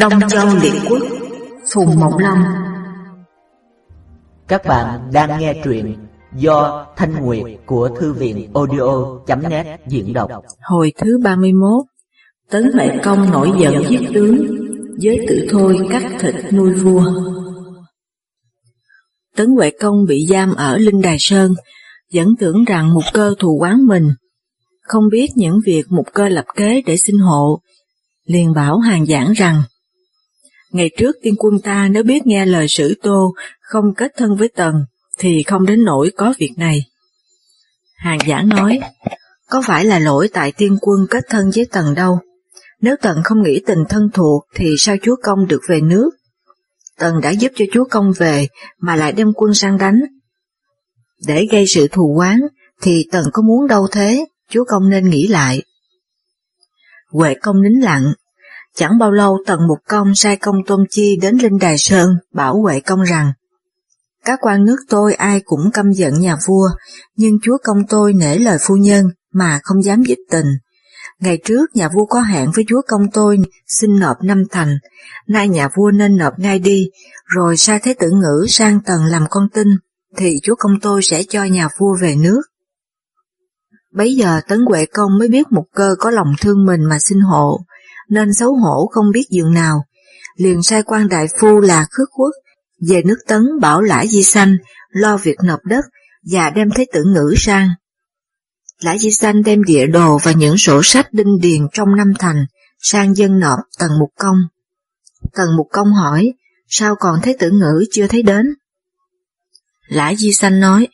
Đông Châu Liệt Quốc Phùng Mộng Long Các bạn đang nghe truyện do Thanh Nguyệt của Thư viện audio.net diễn đọc. Hồi thứ 31 Tấn Huệ Công nổi giận giết tướng Giới tự thôi cắt thịt nuôi vua. Tấn Huệ Công bị giam ở Linh Đài Sơn Vẫn tưởng rằng một cơ thù quán mình. Không biết những việc một cơ lập kế để xin hộ liền bảo hàng giảng rằng Ngày trước tiên quân ta nếu biết nghe lời sử tô, không kết thân với Tần, thì không đến nỗi có việc này. Hàng giả nói, có phải là lỗi tại tiên quân kết thân với Tần đâu. Nếu Tần không nghĩ tình thân thuộc thì sao chúa công được về nước? Tần đã giúp cho chúa công về mà lại đem quân sang đánh. Để gây sự thù oán thì Tần có muốn đâu thế, chúa công nên nghĩ lại. Huệ công nín lặng, Chẳng bao lâu Tần Mục Công sai công Tôn Chi đến Linh Đài Sơn bảo Huệ Công rằng Các quan nước tôi ai cũng căm giận nhà vua, nhưng chúa công tôi nể lời phu nhân mà không dám dứt tình. Ngày trước nhà vua có hẹn với chúa công tôi xin nộp năm thành, nay nhà vua nên nộp ngay đi, rồi sai thế tử ngữ sang tần làm con tin, thì chúa công tôi sẽ cho nhà vua về nước. Bấy giờ Tấn Huệ Công mới biết một cơ có lòng thương mình mà xin hộ, nên xấu hổ không biết dường nào, liền sai quan đại phu là khước quốc, về nước tấn bảo lã di sanh, lo việc nộp đất và đem thế tử ngữ sang. lã di sanh đem địa đồ và những sổ sách đinh điền trong năm thành sang dân nộp tần mục công. Tần mục công hỏi, sao còn thế tử ngữ chưa thấy đến? lã di sanh nói,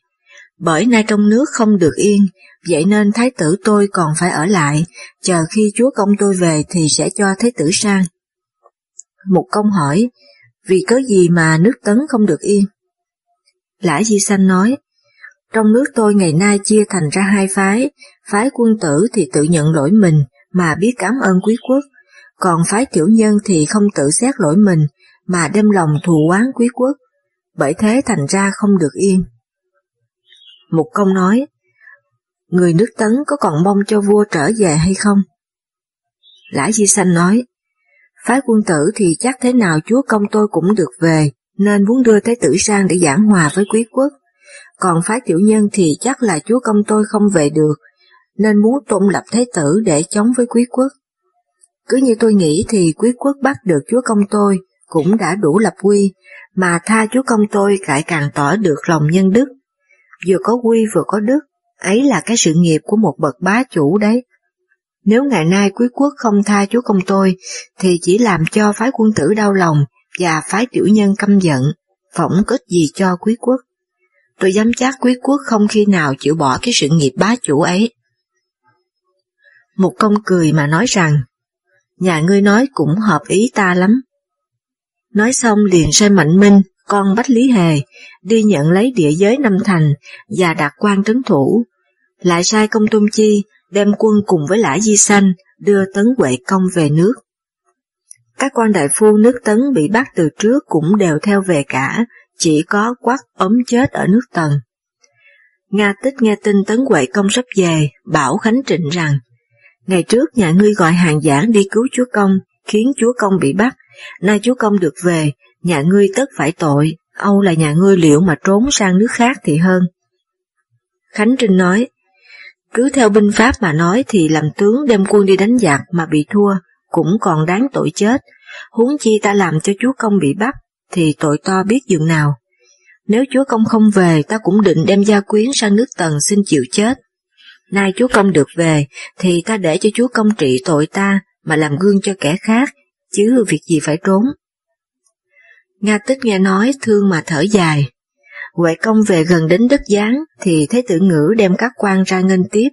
bởi nay trong nước không được yên, vậy nên thái tử tôi còn phải ở lại, chờ khi chúa công tôi về thì sẽ cho thái tử sang. Một công hỏi, vì cớ gì mà nước tấn không được yên? Lã Di Sanh nói, trong nước tôi ngày nay chia thành ra hai phái, phái quân tử thì tự nhận lỗi mình mà biết cảm ơn quý quốc, còn phái tiểu nhân thì không tự xét lỗi mình mà đem lòng thù oán quý quốc, bởi thế thành ra không được yên. Một công nói, người nước tấn có còn mong cho vua trở về hay không? Lã Di Sanh nói, phái quân tử thì chắc thế nào chúa công tôi cũng được về, nên muốn đưa thái tử sang để giảng hòa với quý quốc. Còn phái tiểu nhân thì chắc là chúa công tôi không về được, nên muốn tôn lập thái tử để chống với quý quốc. Cứ như tôi nghĩ thì quý quốc bắt được chúa công tôi cũng đã đủ lập quy, mà tha chúa công tôi lại càng tỏ được lòng nhân đức. Vừa có quy vừa có đức, ấy là cái sự nghiệp của một bậc bá chủ đấy. Nếu ngày nay quý quốc không tha chúa công tôi, thì chỉ làm cho phái quân tử đau lòng và phái tiểu nhân căm giận, phỏng kết gì cho quý quốc. Tôi dám chắc quý quốc không khi nào chịu bỏ cái sự nghiệp bá chủ ấy. Một công cười mà nói rằng, nhà ngươi nói cũng hợp ý ta lắm. Nói xong liền sai Mạnh Minh, con Bách Lý Hề, đi nhận lấy địa giới Năm Thành và đặt quan trấn thủ, lại sai công tôn chi đem quân cùng với lã di sanh đưa tấn huệ công về nước. Các quan đại phu nước tấn bị bắt từ trước cũng đều theo về cả, chỉ có quắc ốm chết ở nước tần. Nga tích nghe tin tấn huệ công sắp về, bảo Khánh Trịnh rằng, ngày trước nhà ngươi gọi hàng giảng đi cứu chúa công, khiến chúa công bị bắt, nay chúa công được về, nhà ngươi tất phải tội, Âu là nhà ngươi liệu mà trốn sang nước khác thì hơn. Khánh Trinh nói, cứ theo binh pháp mà nói thì làm tướng đem quân đi đánh giặc mà bị thua, cũng còn đáng tội chết, huống chi ta làm cho chúa công bị bắt, thì tội to biết dường nào. Nếu chúa công không về, ta cũng định đem gia quyến sang nước tần xin chịu chết. Nay chúa công được về, thì ta để cho chúa công trị tội ta, mà làm gương cho kẻ khác, chứ việc gì phải trốn. Nga tích nghe nói thương mà thở dài. Huệ công về gần đến đất giáng thì thấy tử ngữ đem các quan ra nghênh tiếp.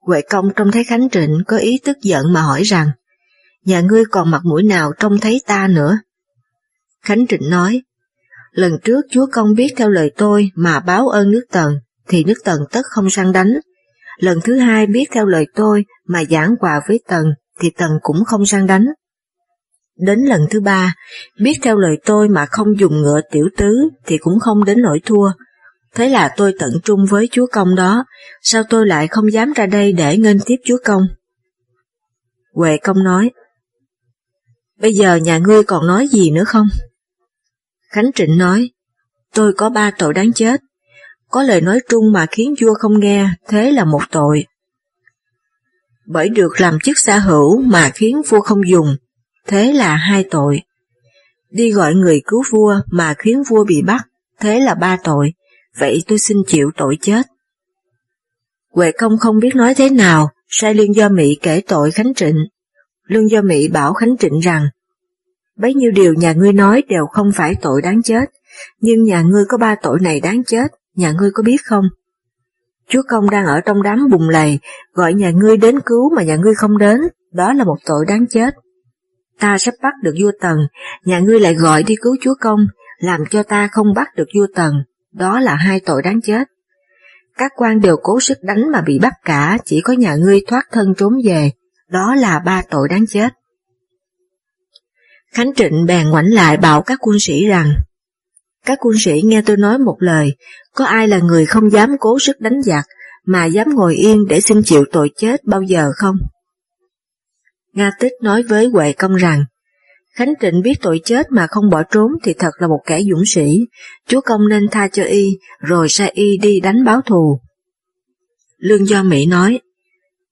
Huệ công trông thấy Khánh Trịnh có ý tức giận mà hỏi rằng, nhà ngươi còn mặt mũi nào trông thấy ta nữa? Khánh Trịnh nói, lần trước chúa công biết theo lời tôi mà báo ơn nước tần, thì nước tần tất không sang đánh. Lần thứ hai biết theo lời tôi mà giảng quà với tần, thì tần cũng không sang đánh. Đến lần thứ ba, biết theo lời tôi mà không dùng ngựa tiểu tứ thì cũng không đến nỗi thua. Thế là tôi tận trung với chúa công đó, sao tôi lại không dám ra đây để nghênh tiếp chúa công? Huệ công nói, Bây giờ nhà ngươi còn nói gì nữa không? Khánh Trịnh nói, tôi có ba tội đáng chết. Có lời nói trung mà khiến vua không nghe, thế là một tội. Bởi được làm chức xã hữu mà khiến vua không dùng, thế là hai tội. Đi gọi người cứu vua mà khiến vua bị bắt, thế là ba tội, vậy tôi xin chịu tội chết. Huệ công không biết nói thế nào, sai Lương Do Mỹ kể tội Khánh Trịnh. Lương Do Mỹ bảo Khánh Trịnh rằng, bấy nhiêu điều nhà ngươi nói đều không phải tội đáng chết, nhưng nhà ngươi có ba tội này đáng chết, nhà ngươi có biết không? Chúa Công đang ở trong đám bùng lầy, gọi nhà ngươi đến cứu mà nhà ngươi không đến, đó là một tội đáng chết. Ta sắp bắt được vua Tần, nhà ngươi lại gọi đi cứu Chúa Công, làm cho ta không bắt được vua Tần, đó là hai tội đáng chết. Các quan đều cố sức đánh mà bị bắt cả, chỉ có nhà ngươi thoát thân trốn về, đó là ba tội đáng chết. Khánh Trịnh bèn ngoảnh lại bảo các quân sĩ rằng, các quân sĩ nghe tôi nói một lời, có ai là người không dám cố sức đánh giặc, mà dám ngồi yên để xin chịu tội chết bao giờ không? Nga Tích nói với Huệ Công rằng, Khánh Trịnh biết tội chết mà không bỏ trốn thì thật là một kẻ dũng sĩ, chúa công nên tha cho y, rồi sai y đi đánh báo thù. Lương Do Mỹ nói,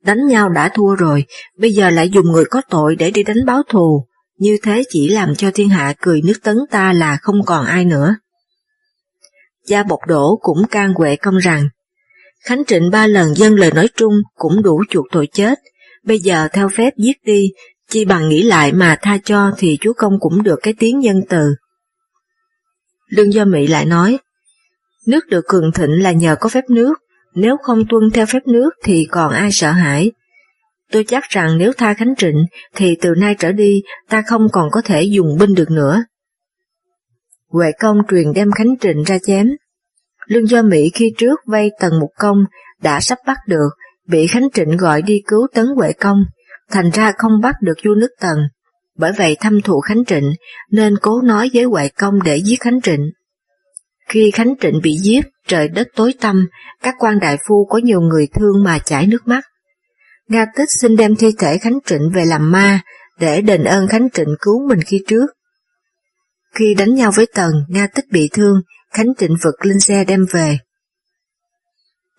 đánh nhau đã thua rồi, bây giờ lại dùng người có tội để đi đánh báo thù, như thế chỉ làm cho thiên hạ cười nước tấn ta là không còn ai nữa. Gia Bộc Đổ cũng can Huệ Công rằng, Khánh Trịnh ba lần dâng lời nói trung cũng đủ chuộc tội chết, bây giờ theo phép giết đi, chi bằng nghĩ lại mà tha cho thì chúa công cũng được cái tiếng nhân từ. Lương Do Mỹ lại nói, nước được cường thịnh là nhờ có phép nước, nếu không tuân theo phép nước thì còn ai sợ hãi. Tôi chắc rằng nếu tha Khánh Trịnh thì từ nay trở đi ta không còn có thể dùng binh được nữa. Huệ công truyền đem Khánh Trịnh ra chém. Lương Do Mỹ khi trước vay tần một công đã sắp bắt được, bị Khánh Trịnh gọi đi cứu tấn Huệ công, thành ra không bắt được vua nước Tần. Bởi vậy thâm thụ Khánh Trịnh nên cố nói với Huệ công để giết Khánh Trịnh. Khi Khánh Trịnh bị giết, trời đất tối tăm, các quan đại phu có nhiều người thương mà chảy nước mắt. Nga Tích xin đem thi thể Khánh Trịnh về làm ma, để đền ơn Khánh Trịnh cứu mình khi trước. Khi đánh nhau với Tần, Nga Tích bị thương, Khánh Trịnh vực lên xe đem về.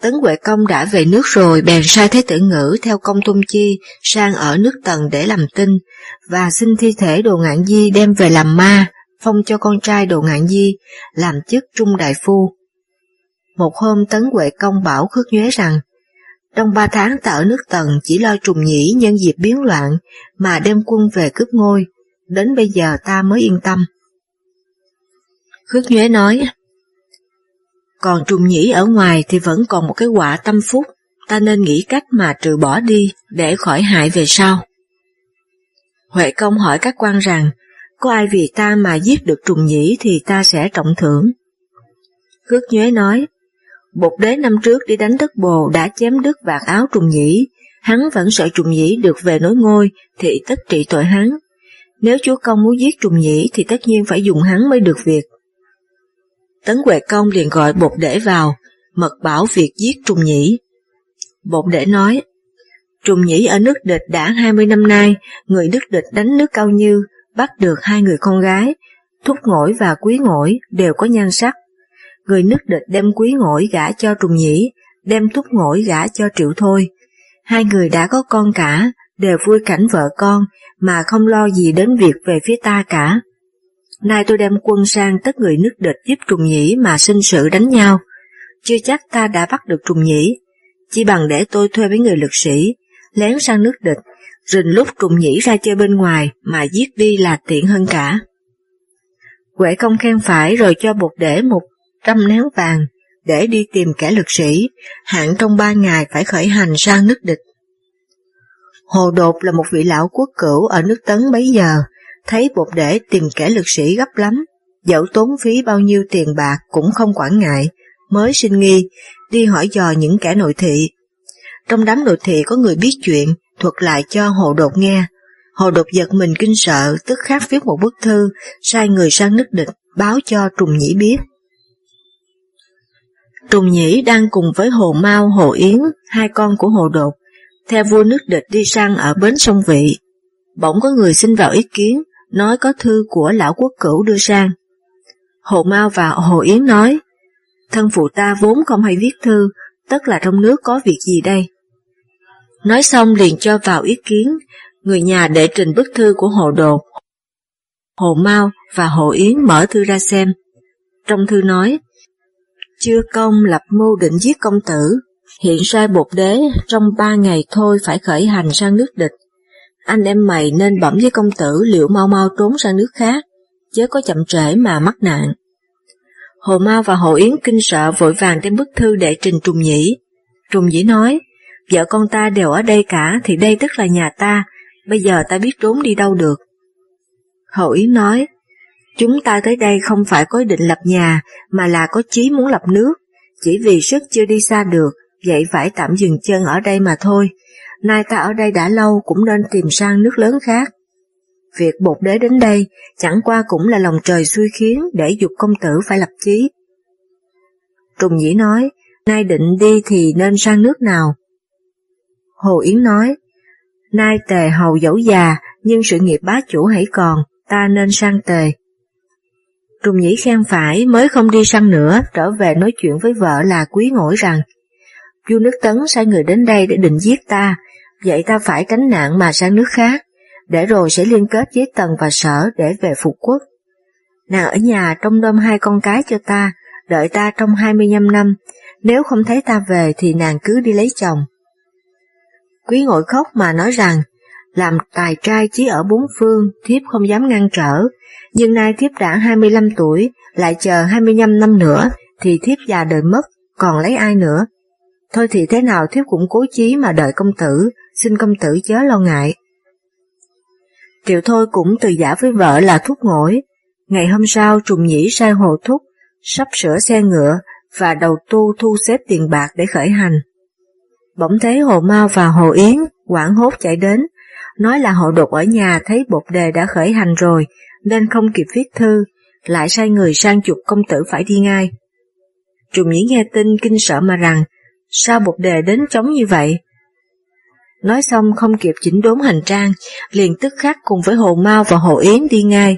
Tấn Huệ Công đã về nước rồi bèn sai Thế tử Ngữ theo công Tung Chi sang ở nước Tần để làm tinh, và xin thi thể Đồ Ngạn Di đem về làm ma, phong cho con trai Đồ Ngạn Di, làm chức Trung Đại Phu. Một hôm Tấn Huệ Công bảo Khước Nhuế rằng, trong ba tháng ta ở nước Tần chỉ lo trùng nhĩ nhân dịp biến loạn, mà đem quân về cướp ngôi, đến bây giờ ta mới yên tâm. Khước Nhuế nói, còn trùng nhĩ ở ngoài thì vẫn còn một cái quả tâm phúc, ta nên nghĩ cách mà trừ bỏ đi để khỏi hại về sau. Huệ công hỏi các quan rằng, có ai vì ta mà giết được trùng nhĩ thì ta sẽ trọng thưởng. Khước nhuế nói, bột đế năm trước đi đánh đất bồ đã chém đứt vạt áo trùng nhĩ, hắn vẫn sợ trùng nhĩ được về nối ngôi thì tất trị tội hắn. Nếu chúa công muốn giết trùng nhĩ thì tất nhiên phải dùng hắn mới được việc. Tấn Huệ Công liền gọi bột để vào, mật bảo việc giết Trùng Nhĩ. Bột để nói, Trùng Nhĩ ở nước địch đã 20 năm nay, người nước địch đánh nước cao như, bắt được hai người con gái, thúc ngỗi và quý ngỗi đều có nhan sắc. Người nước địch đem quý ngỗi gả cho Trùng Nhĩ, đem thúc ngỗi gả cho Triệu Thôi. Hai người đã có con cả, đều vui cảnh vợ con, mà không lo gì đến việc về phía ta cả. Nay tôi đem quân sang tất người nước địch giúp trùng nhĩ mà sinh sự đánh nhau. Chưa chắc ta đã bắt được trùng nhĩ, chỉ bằng để tôi thuê mấy người lực sĩ, lén sang nước địch, rình lúc trùng nhĩ ra chơi bên ngoài mà giết đi là tiện hơn cả. Quệ công khen phải rồi cho bột để một trăm nén vàng để đi tìm kẻ lực sĩ, hạn trong ba ngày phải khởi hành sang nước địch. Hồ Đột là một vị lão quốc cửu ở nước Tấn bấy giờ, thấy bột để tìm kẻ lực sĩ gấp lắm, dẫu tốn phí bao nhiêu tiền bạc cũng không quản ngại, mới sinh nghi, đi hỏi dò những kẻ nội thị. Trong đám nội thị có người biết chuyện, thuật lại cho Hồ Đột nghe. Hồ Đột giật mình kinh sợ, tức khắc viết một bức thư, sai người sang nước địch, báo cho Trùng Nhĩ biết. Trùng Nhĩ đang cùng với Hồ Mao, Hồ Yến, hai con của Hồ Đột, theo vua nước địch đi sang ở bến sông Vị. Bỗng có người xin vào ý kiến, nói có thư của lão quốc cửu đưa sang. Hồ Mao và Hồ Yến nói, thân phụ ta vốn không hay viết thư, tất là trong nước có việc gì đây? Nói xong liền cho vào ý kiến, người nhà để trình bức thư của Hồ Đồ. Hồ Mao và Hồ Yến mở thư ra xem. Trong thư nói, chưa công lập mưu định giết công tử, hiện sai bột đế trong ba ngày thôi phải khởi hành sang nước địch. Anh em mày nên bẩm với công tử liệu mau mau trốn sang nước khác, chớ có chậm trễ mà mắc nạn. Hồ Mao và Hồ Yến kinh sợ vội vàng đem bức thư để trình Trùng Nhĩ. Trùng Nhĩ nói, vợ con ta đều ở đây cả thì đây tức là nhà ta, bây giờ ta biết trốn đi đâu được. Hồ Yến nói, chúng ta tới đây không phải có ý định lập nhà mà là có chí muốn lập nước, chỉ vì sức chưa đi xa được, vậy phải tạm dừng chân ở đây mà thôi. Nay ta ở đây đã lâu cũng nên tìm sang nước lớn khác. Việc bột đế đến đây chẳng qua cũng là lòng trời suy khiến để dục công tử phải lập chí. Trùng Nhĩ nói, nay định đi thì nên sang nước nào? Hồ Yến nói, nay tề hầu dẫu già, nhưng sự nghiệp bá chủ hãy còn, ta nên sang tề. Trùng Nhĩ khen phải mới không đi sang nữa, trở về nói chuyện với vợ là quý ngỗi rằng, vua nước Tấn sai người đến đây để định giết ta, vậy ta phải tránh nạn mà sang nước khác để rồi sẽ liên kết với Tần và Sở để về phục quốc. Nàng ở nhà trông nom hai con cái cho ta, đợi ta trong 25 năm, nếu không thấy ta về thì nàng cứ đi lấy chồng. Quý ngồi khóc mà nói rằng, làm tài trai chỉ ở bốn phương, thiếp không dám ngăn trở, nhưng nay thiếp đã 25 tuổi, lại chờ 25 năm nữa, thì thiếp già đời mất, còn lấy ai nữa. Thôi thì thế nào thiếp cũng cố chí mà đợi công tử, xin công tử chớ lo ngại. Triệu Thôi cũng từ giả với vợ là thuốc ngỗi. Ngày hôm sau trùng nhĩ sai hồ thúc, sắp sửa xe ngựa và đầu tu thu xếp tiền bạc để khởi hành. Bỗng thấy Hồ Mao và Hồ Yến quảng hốt chạy đến, nói là họ đột ở nhà thấy bột đề đã khởi hành rồi, nên không kịp viết thư, lại sai người sang chụp công tử phải đi ngay. Trùng nhĩ nghe tin kinh sợ mà rằng, sao bột đề đến chóng như vậy, Nói xong không kịp chỉnh đốn hành trang, liền tức khắc cùng với Hồ Mao và Hồ Yến đi ngay.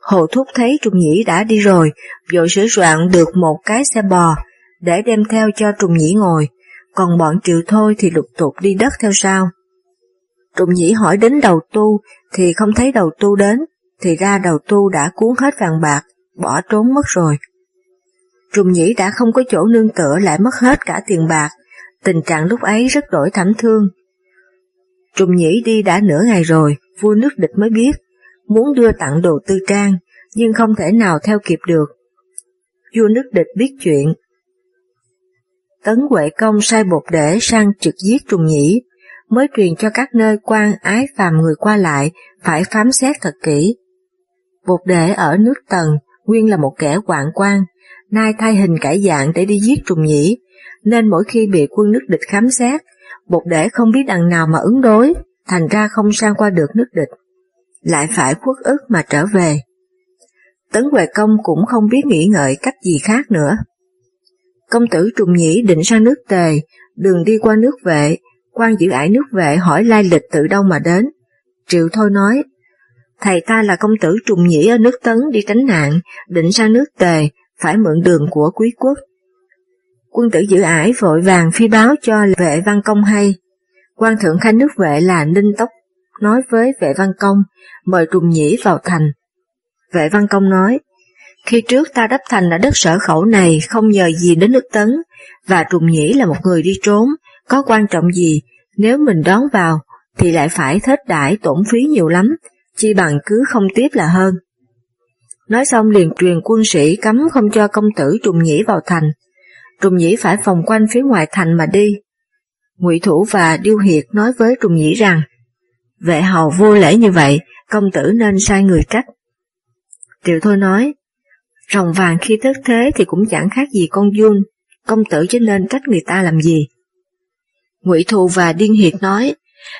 Hồ Thúc thấy Trùng Nhĩ đã đi rồi, vội sửa soạn được một cái xe bò, để đem theo cho Trùng Nhĩ ngồi, còn bọn Triệu Thôi thì lục tục đi đất theo sau. Trùng Nhĩ hỏi đến đầu tu, thì không thấy đầu tu đến, thì ra đầu tu đã cuốn hết vàng bạc, bỏ trốn mất rồi. Trùng Nhĩ đã không có chỗ nương tựa lại mất hết cả tiền bạc, tình trạng lúc ấy rất đổi thảm thương, Trùng Nhĩ đi đã nửa ngày rồi, vua nước địch mới biết, muốn đưa tặng đồ tư trang, nhưng không thể nào theo kịp được. Vua nước địch biết chuyện. Tấn Huệ Công sai bột để sang trực giết Trùng Nhĩ, mới truyền cho các nơi quan ái phàm người qua lại phải phám xét thật kỹ. Bột đệ ở nước Tần nguyên là một kẻ hoạn quan, nay thay hình cải dạng để đi giết Trùng Nhĩ, nên mỗi khi bị quân nước địch khám xét bột để không biết đằng nào mà ứng đối, thành ra không sang qua được nước địch, lại phải khuất ức mà trở về. Tấn Huệ Công cũng không biết nghĩ ngợi cách gì khác nữa. Công tử Trùng Nhĩ định sang nước Tề, đường đi qua nước vệ, quan giữ ải nước vệ hỏi lai lịch từ đâu mà đến. Triệu Thôi nói, thầy ta là công tử Trùng Nhĩ ở nước Tấn đi tránh nạn, định sang nước Tề, phải mượn đường của quý quốc. Quân tử giữ ải vội vàng phi báo cho vệ văn công hay. quan thượng khanh nước vệ là Ninh Tốc nói với vệ văn công mời trùng nhĩ vào thành. Vệ văn công nói, khi trước ta đắp thành ở đất sở khẩu này không nhờ gì đến nước tấn, và trùng nhĩ là một người đi trốn, có quan trọng gì, nếu mình đón vào thì lại phải thết đãi tổn phí nhiều lắm, chi bằng cứ không tiếp là hơn. Nói xong liền truyền quân sĩ cấm không cho công tử trùng nhĩ vào thành, Trùng Nhĩ phải vòng quanh phía ngoài thành mà đi. Ngụy Thủ và Điêu Hiệt nói với Trùng Nhĩ rằng, vệ hầu vô lễ như vậy, công tử nên sai người trách. Triệu Thôi nói, rồng vàng khi thất thế thì cũng chẳng khác gì con vuông, công tử chứ nên trách người ta làm gì. Ngụy Thù và Điên Hiệt nói,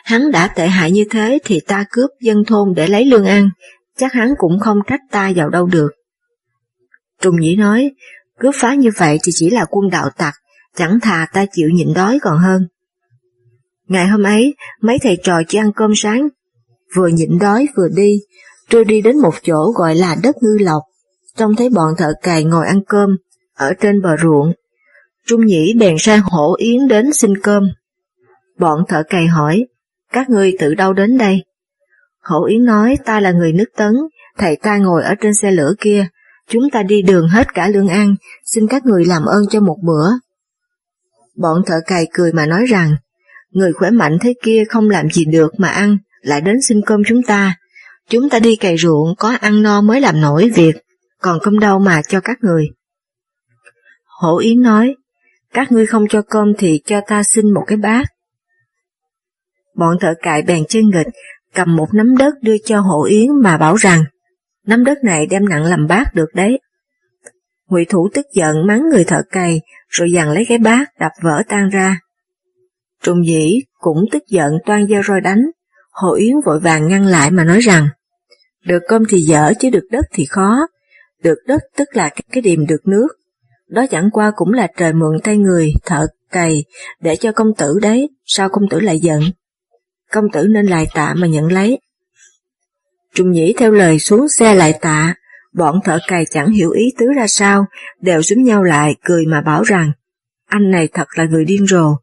hắn đã tệ hại như thế thì ta cướp dân thôn để lấy lương ăn, chắc hắn cũng không trách ta vào đâu được. Trùng Nhĩ nói, Cướp phá như vậy thì chỉ là quân đạo tặc, chẳng thà ta chịu nhịn đói còn hơn. Ngày hôm ấy, mấy thầy trò chỉ ăn cơm sáng, vừa nhịn đói vừa đi, tôi đi đến một chỗ gọi là đất ngư lộc, trông thấy bọn thợ cày ngồi ăn cơm, ở trên bờ ruộng. Trung Nhĩ bèn sang hổ yến đến xin cơm. Bọn thợ cày hỏi, các ngươi tự đâu đến đây? Hổ Yến nói ta là người nước Tấn, thầy ta ngồi ở trên xe lửa kia, chúng ta đi đường hết cả lương ăn, xin các người làm ơn cho một bữa. Bọn thợ cày cười mà nói rằng, người khỏe mạnh thế kia không làm gì được mà ăn, lại đến xin cơm chúng ta. Chúng ta đi cày ruộng có ăn no mới làm nổi việc, còn cơm đâu mà cho các người. Hổ Yến nói, các ngươi không cho cơm thì cho ta xin một cái bát. Bọn thợ cại bèn chân nghịch, cầm một nắm đất đưa cho Hổ Yến mà bảo rằng, nắm đất này đem nặng làm bát được đấy. Ngụy Thủ tức giận mắng người thợ cày, rồi dằn lấy cái bát đập vỡ tan ra. Trùng dĩ cũng tức giận toan dao roi đánh, Hồ Yến vội vàng ngăn lại mà nói rằng, được cơm thì dở chứ được đất thì khó, được đất tức là cái điềm được nước, đó chẳng qua cũng là trời mượn tay người, thợ cày, để cho công tử đấy, sao công tử lại giận? Công tử nên lại tạ mà nhận lấy. Trung Nhĩ theo lời xuống xe lại tạ, bọn thợ cày chẳng hiểu ý tứ ra sao, đều xúm nhau lại cười mà bảo rằng, anh này thật là người điên rồ.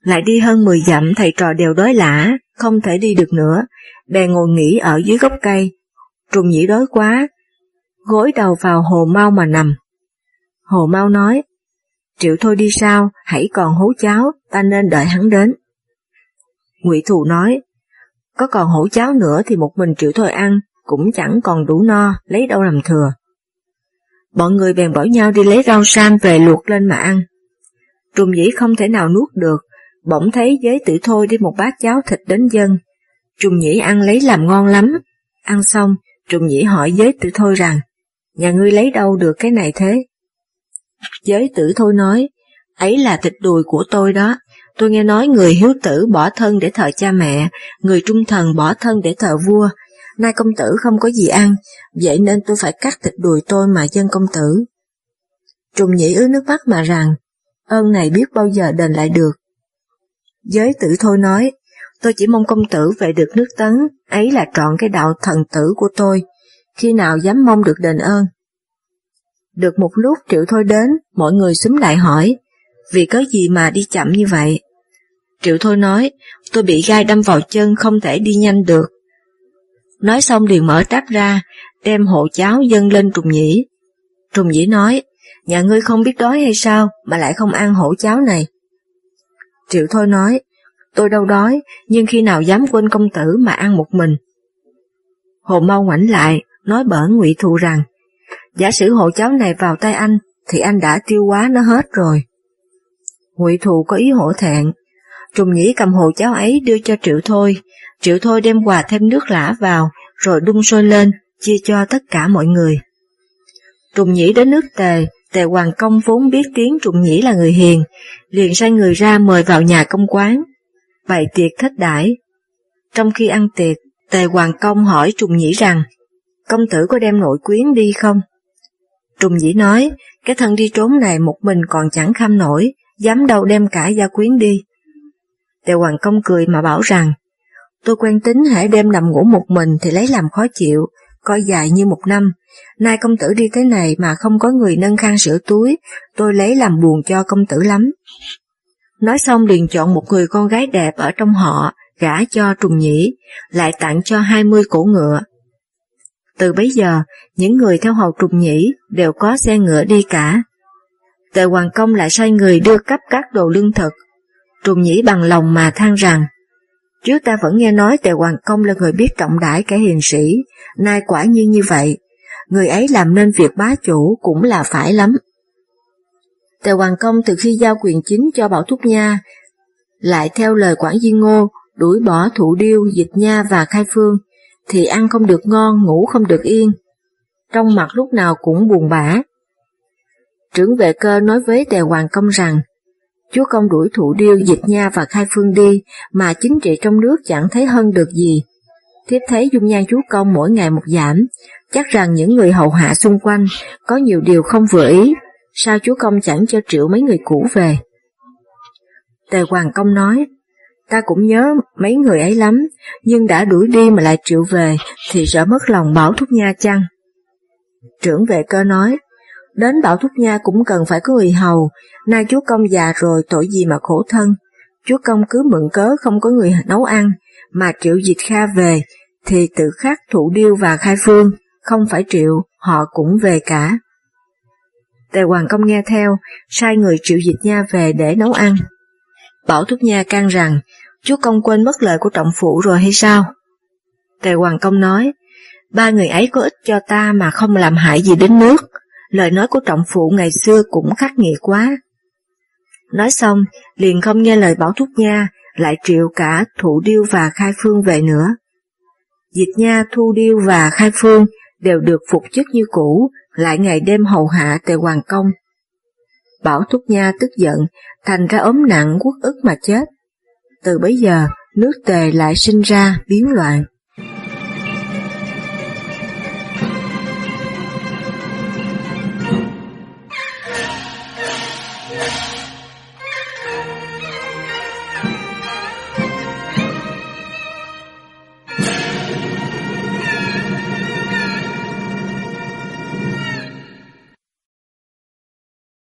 Lại đi hơn 10 dặm thầy trò đều đói lã, không thể đi được nữa, bèn ngồi nghỉ ở dưới gốc cây. Trùng nhĩ đói quá, gối đầu vào hồ mau mà nằm. Hồ mau nói, Triệu thôi đi sao, hãy còn hố cháo, ta nên đợi hắn đến. Ngụy Thù nói, có còn hổ cháo nữa thì một mình Triệu thôi ăn, cũng chẳng còn đủ no, lấy đâu làm thừa. Bọn người bèn bỏ nhau đi lấy rau sam về luộc lên mà ăn. Trùng dĩ không thể nào nuốt được, bỗng thấy giới tử thôi đi một bát cháo thịt đến dân. Trùng nhĩ ăn lấy làm ngon lắm. Ăn xong, trùng nhĩ hỏi giới tử thôi rằng, nhà ngươi lấy đâu được cái này thế? Giới tử thôi nói, ấy là thịt đùi của tôi đó. Tôi nghe nói người hiếu tử bỏ thân để thờ cha mẹ, người trung thần bỏ thân để thờ vua. Nay công tử không có gì ăn, vậy nên tôi phải cắt thịt đùi tôi mà dân công tử. Trùng nhĩ ướt nước mắt mà rằng, ơn này biết bao giờ đền lại được. Giới tử thôi nói, tôi chỉ mong công tử về được nước tấn, ấy là trọn cái đạo thần tử của tôi, khi nào dám mong được đền ơn. Được một lúc Triệu Thôi đến, mọi người xúm lại hỏi, vì có gì mà đi chậm như vậy? Triệu Thôi nói, tôi bị gai đâm vào chân không thể đi nhanh được. Nói xong liền mở tráp ra, đem hộ cháo dâng lên Trùng Nhĩ. Trùng Nhĩ nói, nhà ngươi không biết đói hay sao mà lại không ăn hổ cháo này. Triệu Thôi nói, tôi đâu đói, nhưng khi nào dám quên công tử mà ăn một mình. Hồ Mau ngoảnh lại, nói bỡn ngụy thù rằng, giả sử hộ cháo này vào tay anh, thì anh đã tiêu quá nó hết rồi. Ngụy Thụ có ý hổ thẹn, Trùng Nhĩ cầm hồ cháo ấy đưa cho Triệu Thôi, Triệu Thôi đem quà thêm nước lã vào, rồi đun sôi lên, chia cho tất cả mọi người. Trùng Nhĩ đến nước tề, Tề Hoàng Công vốn biết tiếng Trùng Nhĩ là người hiền, liền sai người ra mời vào nhà công quán, bày tiệc thết đãi. Trong khi ăn tiệc, Tề Hoàng Công hỏi Trùng Nhĩ rằng, công tử có đem nội quyến đi không? Trùng Nhĩ nói, cái thân đi trốn này một mình còn chẳng kham nổi, dám đâu đem cả gia quyến đi. Tề Hoàng Công cười mà bảo rằng, tôi quen tính hãy đêm nằm ngủ một mình thì lấy làm khó chịu, coi dài như một năm, nay công tử đi thế này mà không có người nâng khăn sửa túi, tôi lấy làm buồn cho công tử lắm. Nói xong liền chọn một người con gái đẹp ở trong họ, gả cho trùng nhĩ, lại tặng cho hai mươi cổ ngựa. Từ bấy giờ, những người theo hầu trùng nhĩ đều có xe ngựa đi cả. Tề Hoàng Công lại sai người đưa cấp các đồ lương thực. Trùng nhĩ bằng lòng mà than rằng, Trước ta vẫn nghe nói Tề Hoàng Công là người biết trọng đãi kẻ hiền sĩ, nay quả nhiên như vậy, người ấy làm nên việc bá chủ cũng là phải lắm. Tề Hoàng Công từ khi giao quyền chính cho Bảo Thúc Nha, lại theo lời quản Di Ngô, đuổi bỏ Thủ Điêu, Dịch Nha và Khai Phương, thì ăn không được ngon, ngủ không được yên. Trong mặt lúc nào cũng buồn bã. Trưởng vệ cơ nói với Tề Hoàng Công rằng, Chúa công đuổi thủ Điêu, Dịch Nha và Khai Phương đi, mà chính trị trong nước chẳng thấy hơn được gì. Thiếp thấy dung nhan chúa công mỗi ngày một giảm, chắc rằng những người hầu hạ xung quanh có nhiều điều không vừa ý, sao chúa công chẳng cho triệu mấy người cũ về. Tề Hoàng Công nói, ta cũng nhớ mấy người ấy lắm, nhưng đã đuổi đi mà lại triệu về thì sợ mất lòng Bảo Thúc Nha chăng? Trưởng vệ cơ nói, đến Bảo Thúc Nha cũng cần phải có người hầu, nay chúa công già rồi tội gì mà khổ thân. Chúa công cứ mượn cớ không có người nấu ăn, mà triệu dịch kha về, thì tự khắc thủ điêu và khai phương, không phải triệu, họ cũng về cả. Tề Hoàng Công nghe theo, sai người triệu dịch nha về để nấu ăn. Bảo Thúc Nha can rằng, chúa công quên mất lời của trọng phụ rồi hay sao? Tề Hoàng Công nói, ba người ấy có ích cho ta mà không làm hại gì đến nước, lời nói của trọng phụ ngày xưa cũng khắc nghiệt quá. Nói xong, liền không nghe lời Bảo Thúc Nha, lại triệu cả Thụ Điêu và Khai Phương về nữa. Dịch Nha, Thu Điêu và Khai Phương đều được phục chức như cũ, lại ngày đêm hầu hạ tề hoàng công. Bảo Thúc Nha tức giận, thành ra ốm nặng quốc ức mà chết. Từ bấy giờ, nước tề lại sinh ra biến loạn.